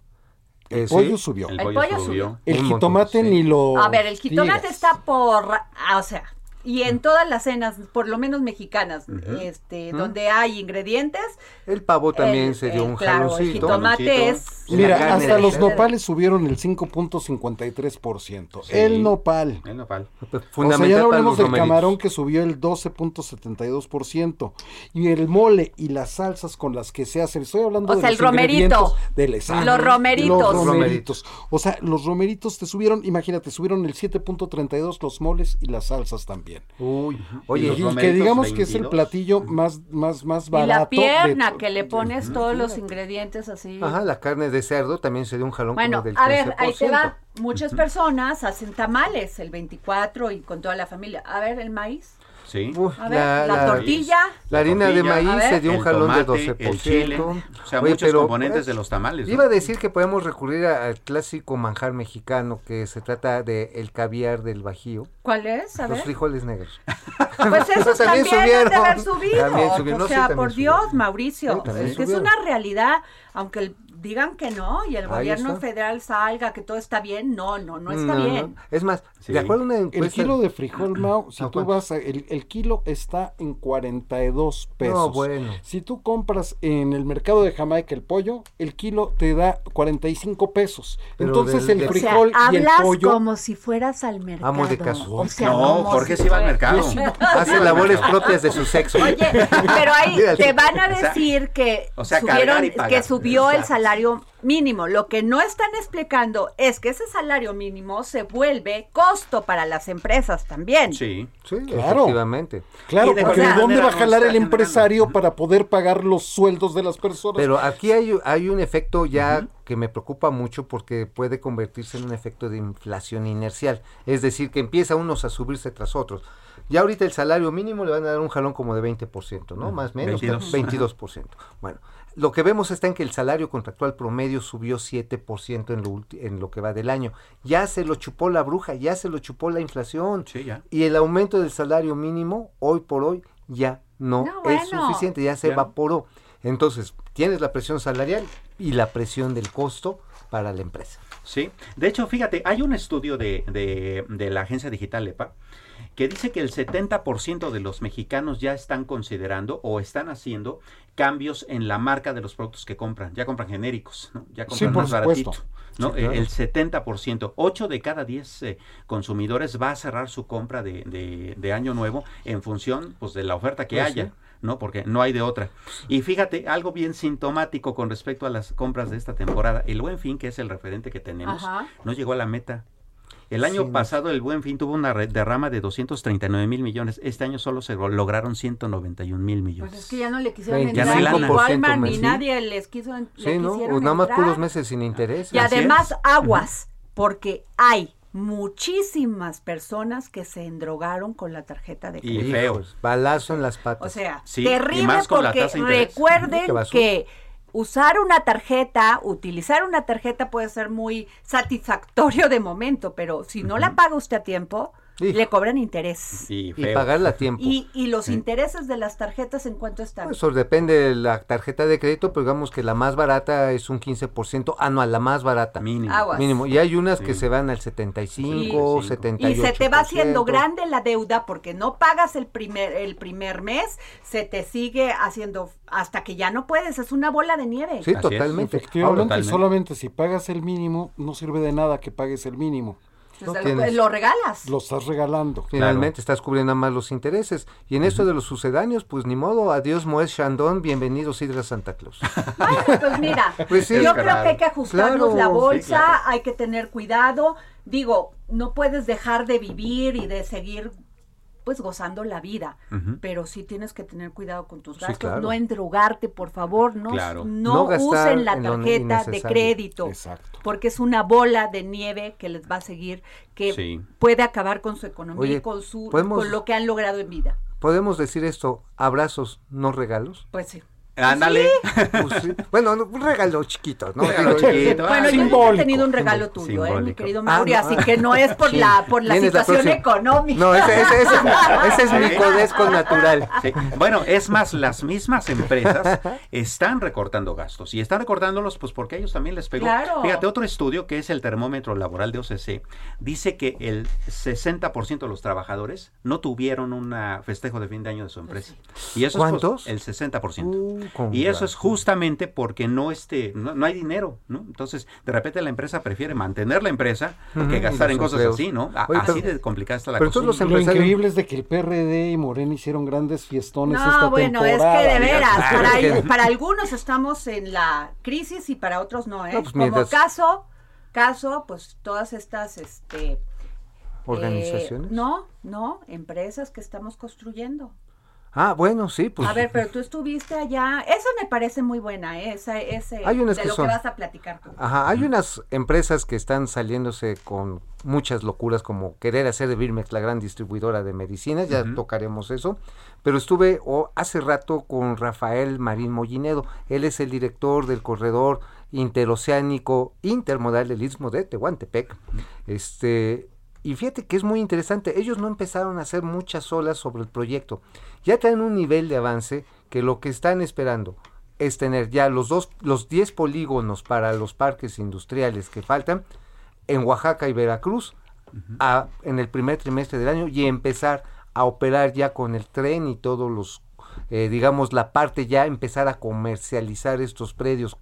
eh, El sí, pollo subió. El pollo pollo subió. El jitomate sí. ni lo. A ver, el jitomate digas. está por, ah, o sea, y en todas las cenas, por lo menos mexicanas, este, donde hay ingredientes. El pavo también el- sería el- un claro, el jaloncito. jitomate es- Mira, carne hasta los nopales subieron el 5.53%. Sí. El nopal. El nopal. O sea, ya los del romeritos. camarón que subió el 12.72%. Y el mole y las salsas con las que se hacen. Estoy hablando O de sea, los el romerito. del. Los romeritos. Los romeritos. O sea, los romeritos te subieron, imagínate, subieron el 7.32 los moles y las salsas también. Uy, Oye, los y que digamos que es el 22. platillo más, más, más Y barato. la de pierna, to- que le pones todos los ingredientes así. Ajá, la carne de cerdo también sería un jalón Bueno, como del a ver, ahí te 15%. va. Muchas personas hacen tamales el 24 y con toda la familia. A ver, el maíz. Sí. Uf, A ver, la tortilla. La harina de maíz se dio un jalón de tomate, 12%. el chile, o sea, muchos componentes de los tamales, ¿no? Iba a decir que podemos recurrir a- al clásico manjar mexicano que se trata de el caviar del Bajío. ¿Cuál es? A Los ver. frijoles negros. Pues esos También de subieron. haber subido. También subieron. No, o sea, por subieron. Dios, Mauricio, Sí, es que es una realidad, aunque el- digan que no y el Ahí gobierno está. federal salga, que todo está bien, no, no, no está No, bien. no. Es más, de acuerdo a una El encuesta... kilo de frijol, Mau, si ¿A tú cuánto? vas a, el, el kilo está en 42 pesos. bueno. Si tú compras en el mercado de Jamaica el pollo, el kilo te da 45 pesos. Pero Entonces del- el frijol o sea, y el hablas pollo como si fueras al mercado. Amo de caso. O sea, No, como Jorge si sí va al mercado. Sí. Hace labores propias de su sexo. Oye, pero ahí te van a o sea, decir que o sea, subieron, que subió el Exacto. Salario mínimo. Lo que no están explicando es que ese salario mínimo se vuelve costo para las empresas también. Sí. Sí, Claro. efectivamente. Claro, de porque ¿de dónde va a jalar el generando. empresario para poder pagar los sueldos de las personas? Pero aquí hay, hay un efecto ya que me preocupa mucho porque puede convertirse en un efecto de inflación inercial. Es decir, que empieza unos a subirse tras otros. Ya ahorita el salario mínimo le van a dar un jalón como de 20%, ¿no? Más o menos. 22. 22%. Bueno, lo que vemos está en que el salario contractual promedio subió 7% en lo, en lo que va del año. Ya se lo chupó la bruja, ya se lo chupó la inflación. Sí, ya. Y el aumento del salario mínimo, hoy por hoy, ya no, No, es bueno. suficiente, ya se Ya. evaporó. Entonces, tienes la presión salarial y la presión del costo para la empresa. Sí, de hecho, fíjate, hay un estudio de, de- de la agencia digital EPA que dice que el 70% de los mexicanos ya están considerando o están haciendo cambios en la marca de los productos que compran. Ya compran genéricos, ¿no? ya compran por más supuesto. baratito. ¿no? Sí, claro. El 70%, 8 de cada 10 eh, consumidores va a cerrar su compra de, de- de año nuevo en función pues, de la oferta que Pues haya. sí. ¿no? Porque no hay de otra. Y fíjate, algo bien sintomático con respecto a las compras de esta temporada. El Buen Fin, que es el referente que tenemos, Ajá. no llegó a la meta. El año Sí. pasado el Buen Fin tuvo una derrama de 239 mil millones. Este año solo se lo- lograron 191 mil millones. Pues es que ya no le quisieron 25% entrar ni Walmart ni sí. nadie les quiso en- le Sí, ¿no? O nada más puros meses sin interés. Y además es. aguas, porque hay muchísimas personas que se endrogaron con la tarjeta de Y crédito. feo. Hijos, balazo en las patas. O sea, Sí, y terrible más con la porque tasa de interés. recuerden que usar una tarjeta, utilizar una tarjeta puede ser muy satisfactorio de momento, pero si no la paga usted a tiempo, Hijo. le cobran interés. Y pagarla a tiempo. Y, y los Sí. intereses de las tarjetas en cuánto están. Pues, Eso depende de la tarjeta de crédito, pero digamos que la más barata es un 15% anual, la más barata. Mínimo. Aguas. Mínimo. Y hay unas que se van al 75, Sí. 78. Y se te va haciendo grande la deuda porque no pagas el primer, el primer mes, se te sigue haciendo hasta que ya no puedes, es una bola de nieve. Sí, Así es. totalmente. Efectivamente, Totalmente. solamente si pagas el mínimo, no sirve de nada que pagues el mínimo. No lo, tienes- lo regalas. Lo estás regalando. Finalmente estás cubriendo más los intereses. Y en esto de los sucedáneos, pues ni modo, adiós Moes Chandon, bienvenido Sidra Santa Claus. Bueno, pues mira, Pues sí, yo claro. creo que hay que ajustarnos Claro, la sí, bolsa, claro. hay que tener cuidado. Digo, no puedes dejar de vivir y de seguir pues gozando la vida, pero sí tienes que tener cuidado con tus Sí, gastos, claro. no endrogarte, por favor, no, Claro. no, usen la tarjeta de crédito, Exacto. porque es una bola de nieve que les va a seguir, que Sí. puede acabar con su economía Oye, y con, su, ¿podemos- con lo que han logrado en vida. ¿Podemos decir esto, abrazos, no regalos? Pues sí. Ándale. Pues sí. Bueno, no, un regalo chiquito, ¿no? Regalo chiquito. Bueno, Ah, yo nunca he simbólico, tenido un regalo tuyo, ¿eh, mi simbólico. querido Ah, Mauri, no, así ah. que no es por Sí. la por la situación económica. No, ese, ese- ese- ese es mi codesco natural. Sí. Bueno, es más, las mismas empresas están recortando gastos y están recortándolos pues porque a ellos también les pegó. Claro. Fíjate, otro estudio que es el termómetro laboral de OCC dice que el 60% de los trabajadores no tuvieron un festejo de fin de año de su empresa. Y eso ¿Cuántos? es pues, el 60%. Uh, con y eso es justamente porque no este no, no hay dinero, ¿no? Entonces, de repente la empresa prefiere mantener la empresa que gastar en cosas empleos. así, ¿no? A- Oye, así de complicada está la pero cosa. Lo increíble es de que el PRD y Morena hicieron grandes fiestones No, esta bueno, temporada. es que de veras, Claro, para, para algunos estamos en la crisis y para otros no, ¿eh? No, pues Como mientras- caso, caso, pues todas estas, este... ¿Organizaciones? eh, no, no, empresas que estamos construyendo. Ah, bueno, sí, pues. A ver, pero tú estuviste allá. Esa me parece muy buena, ¿eh? esa, ese, Hay unas de que lo son- que vas a platicar tú. Ajá, hay unas empresas que están saliéndose con muchas locuras como querer hacer de Birmex la gran distribuidora de medicinas, ya tocaremos eso, pero estuve o hace rato con Rafael Marín Mollinedo, él es el director del corredor interoceánico intermodal del Istmo de Tehuantepec, este, y fíjate que es muy interesante, ellos no empezaron a hacer muchas olas sobre el proyecto, ya traen un nivel de avance que lo que están esperando es tener ya los dos, los 10 polígonos para los parques industriales que faltan en Oaxaca y Veracruz a- en el primer trimestre del año y empezar a operar ya con el tren y todos los, eh, digamos, la parte ya empezar a comercializar estos predios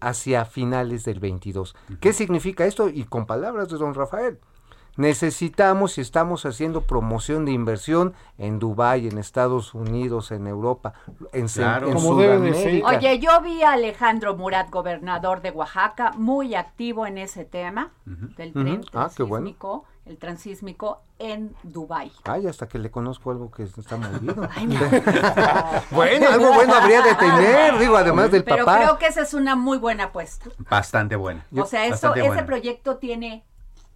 hacia finales del 22. ¿Qué significa esto? Y con palabras de don Rafael, necesitamos y estamos haciendo promoción de inversión en Dubái, en Estados Unidos, en Europa, en, Claro. en. Sudamérica. Oye, yo vi a Alejandro Murat, gobernador de Oaxaca, muy activo en ese tema del tren Ujú. Ah, qué bueno. transísmico, el transísmico en Dubái. Ay, hasta que le conozco algo que está movido. Ay, no. bueno, algo bueno habría de tener, digo, además del Pero papá. creo que esa es una muy buena apuesta. Bastante buena. o sea, eso, Bastante ese buena. proyecto tiene,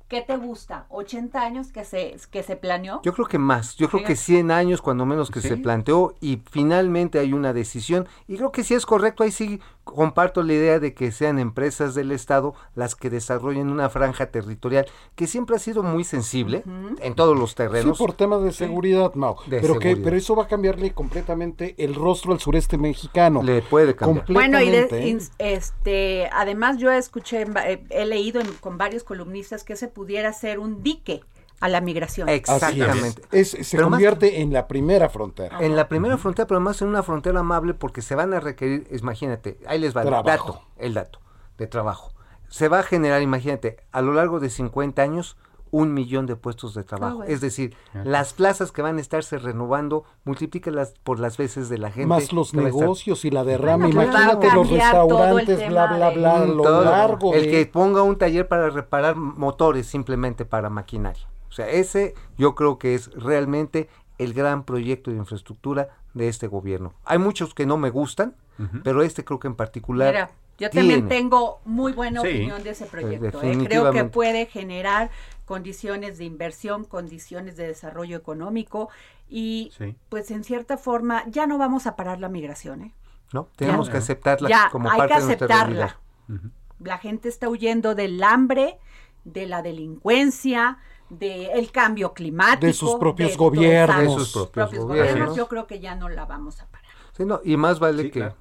¿qué te gusta? ¿80 años que se, que se planeó? Yo creo que más, yo creo que Fíjate. 100 años cuando menos que Sí. se planteó y finalmente hay una decisión y creo que si es correcto, ahí sí comparto la idea de que sean empresas del Estado las que desarrollen una franja territorial que siempre ha sido muy sensible en todos los Sí, terrenos. por temas de seguridad, Mau. De pero que pero eso va a cambiarle completamente el rostro al sureste mexicano. Le puede cambiar. Bueno, y de- Completamente, ¿eh? este, además yo escuché, eh, he leído en- con varios columnistas que se pudiera hacer un dique a la migración. Exactamente. es. Es- se Pero más- convierte en la primera frontera. En la primera frontera, pero además en una frontera amable porque se van a requerir, imagínate, ahí les va el dato, el dato de trabajo. Se va a generar, imagínate, a lo largo de 50 años, un millón de puestos de trabajo. bueno. Es decir, las plazas que van a estarse renovando, multiplícalas por las veces de la gente. Más los estar- negocios y la derrama. Bueno. Imagínate los restaurantes, bla, bla, de- bla, lo todo. largo El de- que ponga un taller para reparar motores simplemente para maquinaria. O sea, ese yo creo que es realmente el gran proyecto de infraestructura de este gobierno. Hay muchos que no me gustan, pero este creo que en particular Mira, yo también tengo muy buena Sí, opinión de ese pues, proyecto. ¿eh? Creo que puede generar condiciones de inversión, condiciones de desarrollo económico y Sí. pues en cierta forma ya no vamos a parar la migración. ¿eh? ¿no? Tenemos Ya. que aceptarla Ya, como hay parte que de nuestra aceptarla. realidad. La gente está huyendo del hambre, de la delincuencia, del cambio climático. De sus propios de gobiernos. De sus propios gobiernos. gobiernos. Yo creo que ya no la vamos a parar. Sí, no, y más vale que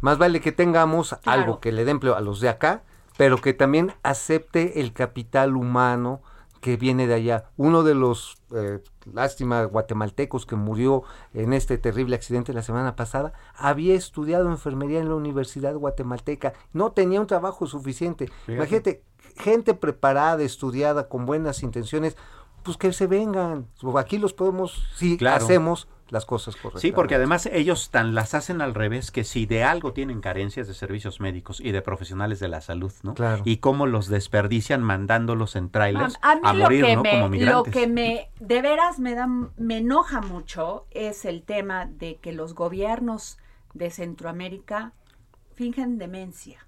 más vale que tengamos algo que le dé empleo a los de acá, pero que también acepte el capital humano que viene de allá. Uno de los, eh, lástima, guatemaltecos que murió en este terrible accidente la semana pasada, había estudiado enfermería en la Universidad Guatemalteca, no tenía un trabajo suficiente. Fíjate. Imagínate, gente preparada, estudiada, con buenas intenciones, pues que se vengan. Aquí los podemos, si Claro. hacemos las cosas correctas. Sí, porque además ellos tan las hacen al revés que si de algo tienen carencias de servicios médicos y de profesionales de la salud, ¿no? Claro. Y cómo los desperdician mandándolos en trailers A, a mí a, lo, morir, que ¿no? me, Como lo que me de veras me da me enoja mucho es el tema de que los gobiernos de Centroamérica fingen demencia.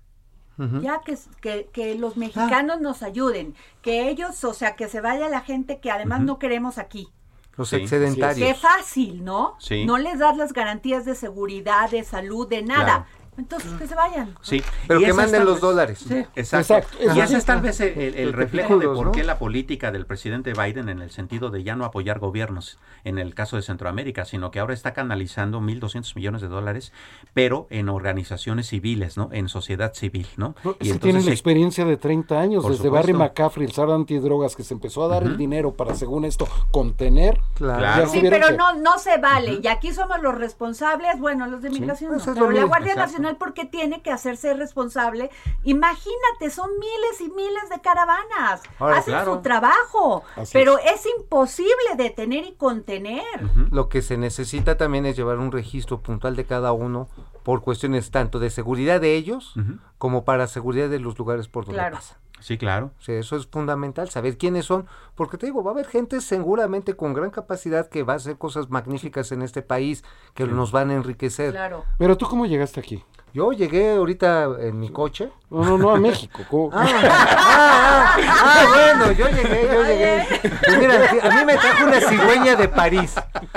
Ya que, que, que los mexicanos nos ayuden, que ellos, o sea, que se vaya la gente que además no queremos aquí. Los Sí, excedentarios. Qué fácil, ¿no? Sí. No les das las garantías de seguridad, de salud, de nada. Claro. Entonces, que se vayan. Sí. Pero Y que manden los vez- dólares. Sí. Exacto. Y ese es tal vez el, el- el Los reflejo de por ¿no? qué la política del presidente Biden en el sentido de ya no apoyar gobiernos en el caso de Centroamérica, sino que ahora está canalizando 1.200 millones de dólares, pero en organizaciones civiles, ¿no? En sociedad civil, ¿no? Es que tienen la experiencia de 30 años, desde Barry. McCaffrey, el SAR antidrogas, que se empezó a dar el dinero para, según esto, contener. Claro. Sí, pero que- no, no se vale. Y aquí somos los responsables, bueno, los de migración Pues no, pero la. Guardia Exacto. Nacional porque tiene que hacerse responsable. Imagínate, son miles y miles de caravanas. Ahora, Hacen claro. su trabajo, Así pero es. imposible detener y contener. Lo que se necesita también es llevar un registro puntual de cada uno por cuestiones tanto de seguridad de ellos como para seguridad de los lugares por donde Claro. pasa. Sí, claro. O sea, eso es fundamental, saber quiénes son, porque te digo, va a haber gente seguramente con gran capacidad que va a hacer cosas magníficas en este país, que nos van a enriquecer. Claro. Pero tú cómo llegaste aquí? Yo llegué ahorita en mi coche. No, no, no, a México. ¿Cómo? Ah, ah, ah, ah, bueno, yo llegué, yo llegué. Pues mira, a mí me trajo una cigüeña de París.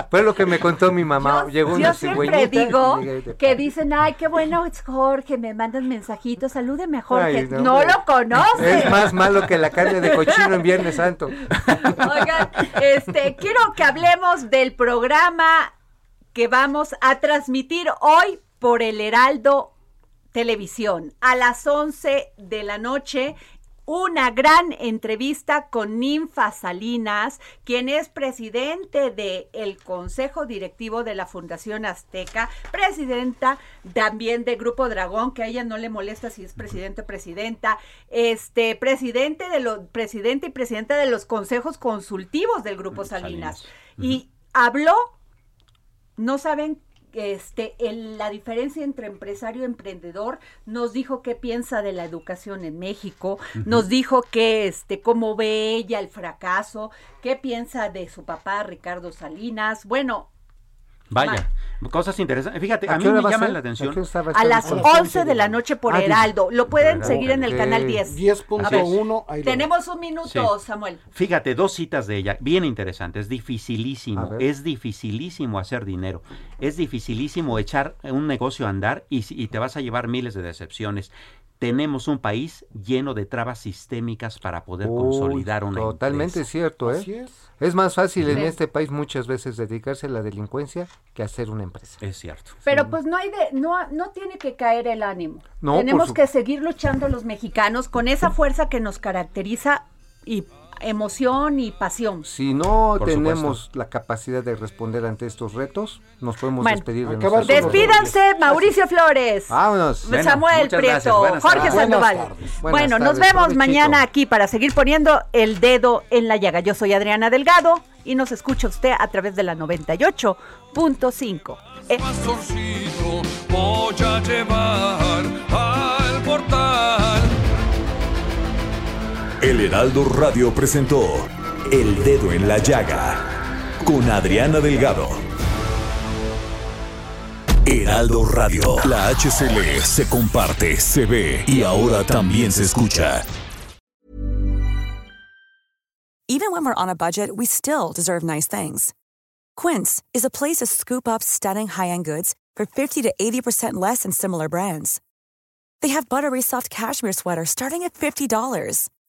Fue lo que me contó mi mamá. Llegó Yo una siempre cigüeñita. digo y llegué de que dicen, ay, qué bueno es Jorge, me mandan mensajitos, salúdeme a Jorge. Ay, no, lo conoce. Es más malo que la carne de cochino en Viernes Santo. Oigan, este, quiero que hablemos del programa que vamos a transmitir hoy por el Heraldo Televisión a las 11 de la noche. Una gran entrevista con Ninfa Salinas, quien es presidente del Consejo Directivo de la Fundación Azteca, presidenta también de Grupo Dragón, que a ella no le molesta si es presidente o presidenta, este, presidente de los, presidente y presidenta de los consejos consultivos del Grupo Salinas. Y habló, no saben este, el- la diferencia entre empresario y emprendedor, nos dijo qué piensa de la educación en México, nos dijo que, este, cómo ve ella el fracaso, qué piensa de su papá Ricardo Salinas, bueno, Vaya, cosas interesantes. Fíjate, ¿A a mí me llama la ¿A qué atención. a las 11 de la noche por Ah, Heraldo, lo pueden Heraldo. seguir en el canal 10. 10.1, ahí lo Tenemos un minuto, Sí. Samuel. Fíjate, dos citas de ella, bien interesantes, dificilísimo, es dificilísimo hacer dinero, es dificilísimo echar un negocio a andar y, y te vas a llevar miles de decepciones. Tenemos un país lleno de trabas sistémicas para poder Uy, consolidar una Totalmente empresa. cierto, ¿eh? Así es. Es más fácil en este país muchas veces dedicarse a la delincuencia que hacer una empresa. Es cierto. Pero pues no hay de, no, no tiene que caer el ánimo. No, Tenemos su- que seguir luchando los mexicanos con esa fuerza que nos caracteriza y emoción y pasión. Si no Por tenemos la capacidad de responder ante estos retos, nos podemos Bueno, despedir de nuestros Despídanse, Mauricio Flores. Vámonos. Bueno, Samuel Prieto, Jorge tardes. Sandoval. Buenas tardes. Buenas bueno, nos vemos provechito. mañana aquí para seguir poniendo el dedo en la llaga. Yo soy Adriana Delgado y nos escucha usted a través de la 98.5. Eh, Pastorcito voy a llevar al El Heraldo Radio presentó El Dedo en la Llaga con Adriana Delgado. Heraldo Radio, la HCL se comparte, se ve y ahora también se escucha. Even when we're on a budget, we still deserve nice things. Quince is a place to scoop up stunning high-end goods for 50 to 80% less than similar brands. They have buttery soft cashmere sweaters starting at $50,